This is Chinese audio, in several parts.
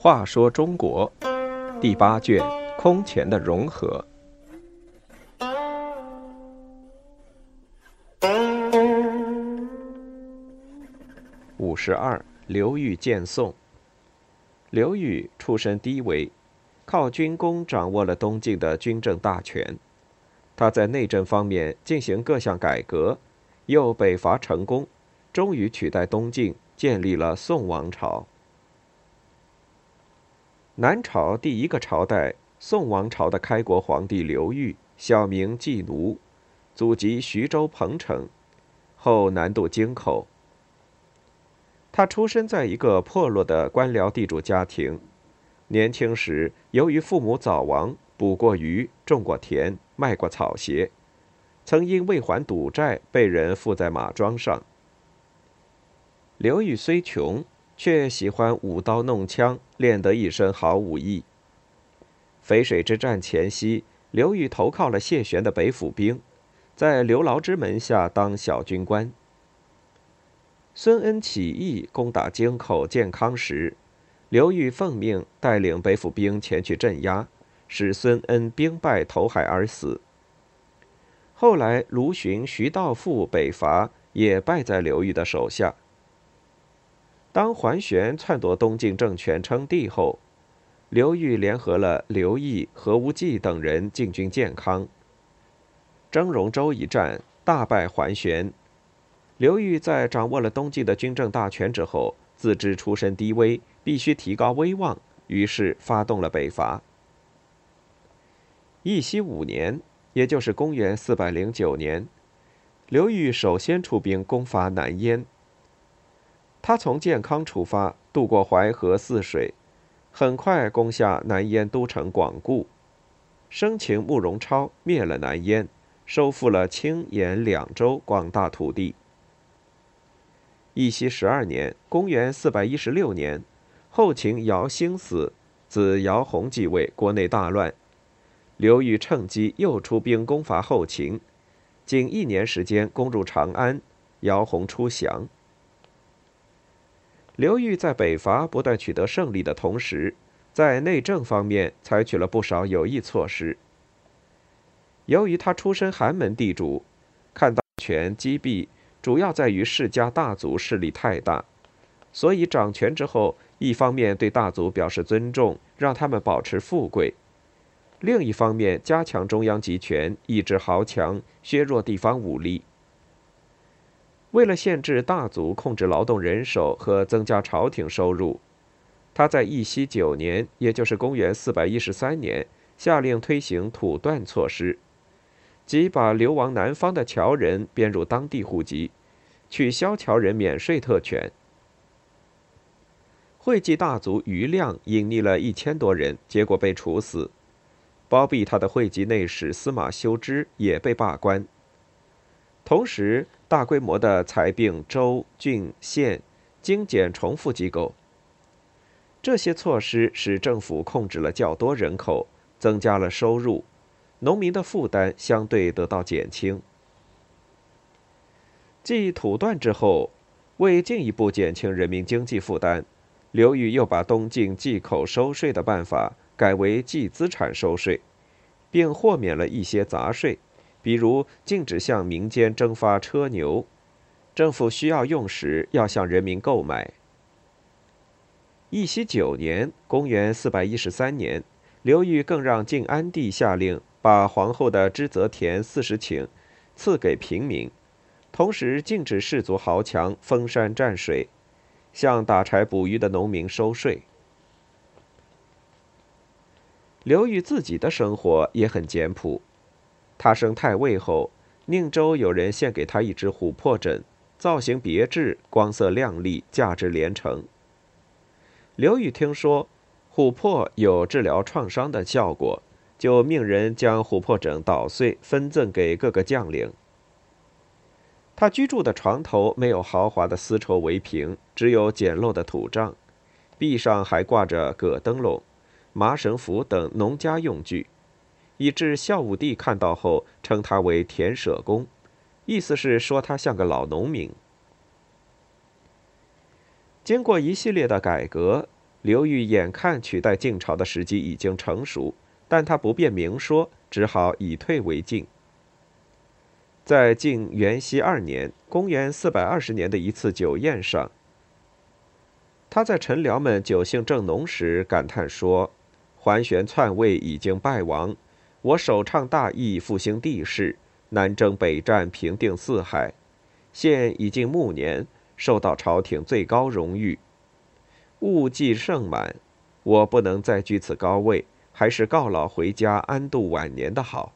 话说中国第八卷空前的融合。五十二，刘裕见宋。刘裕出身低微，靠军功掌握了东晋的军政大权。他在内政方面进行各项改革，又北伐成功，终于取代东晋，建立了宋王朝。南朝第一个朝代宋王朝的开国皇帝刘裕，小名季奴，祖籍徐州彭城，后南渡京口。他出生在一个破落的官僚地主家庭，年轻时由于父母早亡，捕过鱼、种过田、卖过草鞋，曾因未还赌债被人缚在马桩上。刘裕虽穷。却喜欢舞刀弄枪，练得一身好武艺。淝水之战前夕，刘裕投靠了谢玄的北府兵，在刘牢之门下当小军官。孙恩起义攻打京口建康时，刘裕奉命带领北府兵前去镇压，使孙恩兵败投海而死。后来卢循、徐道富北伐，也败在刘裕的手下。当桓玄篡夺东晋政权称帝后，刘裕联合了刘毅、何无忌等人进军建康。征戎州一战大败桓玄。刘裕在掌握了东晋的军政大权之后，自知出身低微，必须提高威望，于是发动了北伐。义熙五年，也就是公元四百零九年，刘裕首先出兵攻伐南燕。他从建康出发，渡过淮河泗水，很快攻下南燕都城广固，生擒慕容超，灭了南燕，收复了青、延两州广大土地。义熙十二年（公元416年），后秦姚兴死，子姚泓继位，国内大乱。刘裕趁机又出兵攻伐后秦，仅一年时间攻入长安，姚泓出降。刘裕在北伐不断取得胜利的同时，在内政方面采取了不少有益措施。由于他出身寒门地主，看到权击毙主要在于世家大族势力太大，所以掌权之后，一方面对大族表示尊重，让他们保持富贵；另一方面加强中央集权，抑制豪强，削弱地方武力。为了限制大族控制劳动人手和增加朝廷收入，他在义熙九年，也就是公元四百一十三年，下令推行土断措施，即把流亡南方的侨人编入当地户籍，取消侨人免税特权。会稽大族余亮隐匿了一千多人，结果被处死。包庇他的会稽内史司马修之也被罢官。同时，大规模的裁并州、郡、县、精简重复机构。这些措施使政府控制了较多人口，增加了收入，农民的负担相对得到减轻。继土断之后，为进一步减轻人民经济负担，刘裕又把东晋计口收税的办法改为计资产收税，并豁免了一些杂税。比如禁止向民间征发车牛，政府需要用时要向人民购买。义熙九年（公元413年），刘裕更让晋安帝下令把皇后的脂泽田四十顷赐给平民，同时禁止士族豪强封山占水，向打柴捕鱼的农民收税。刘裕自己的生活也很简朴。他升太尉后，宁州有人献给他一只琥珀枕，造型别致，光色亮丽，价值连城。刘裕听说琥珀有治疗创伤的效果，就命人将琥珀枕捣碎，分赠给各个将领。他居住的床头没有豪华的丝绸围屏，只有简陋的土帐，壁上还挂着葛灯笼、麻绳符等农家用具。以致孝武帝看到后称他为田舍公，意思是说他像个老农民。经过一系列的改革，刘裕眼看取代晋朝的时机已经成熟，但他不便明说，只好以退为进。在晋元熙二年（公元420年）的一次酒宴上，他在臣僚们酒兴正浓时感叹说：“桓玄篡位已经败亡，我首倡大义，复兴帝室，南征北战，平定四海，现已近暮年，受到朝廷最高荣誉，物既盛满，我不能再居此高位，还是告老回家，安度晚年的好。”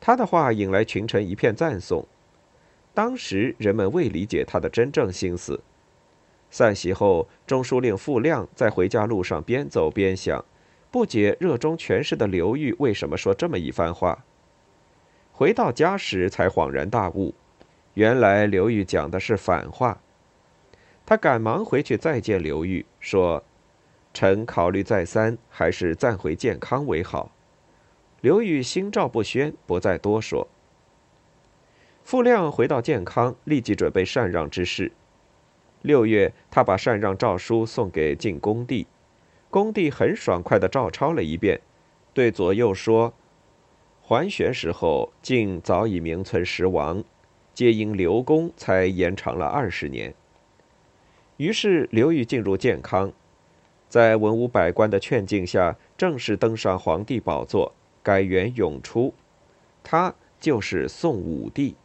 他的话引来群臣一片赞颂。当时人们未理解他的真正心思。散席后，中书令傅亮在回家路上边走边想，不解热衷权势的刘裕为什么说这么一番话。回到家时才恍然大悟，原来刘裕讲的是反话。他赶忙回去再见刘裕，说：“臣考虑再三，还是暂回建康为好。”刘裕心照不宣，不再多说。傅亮回到建康，立即准备禅让之事。六月，他把禅让诏书送给晋恭帝，恭帝很爽快地照抄了一遍，对左右说：“桓玄时候，晋早已名存实亡，皆因刘公才延长了二十年。”于是刘裕进入建康，在文武百官的劝进下，正式登上皇帝宝座。改元永初，他就是宋武帝。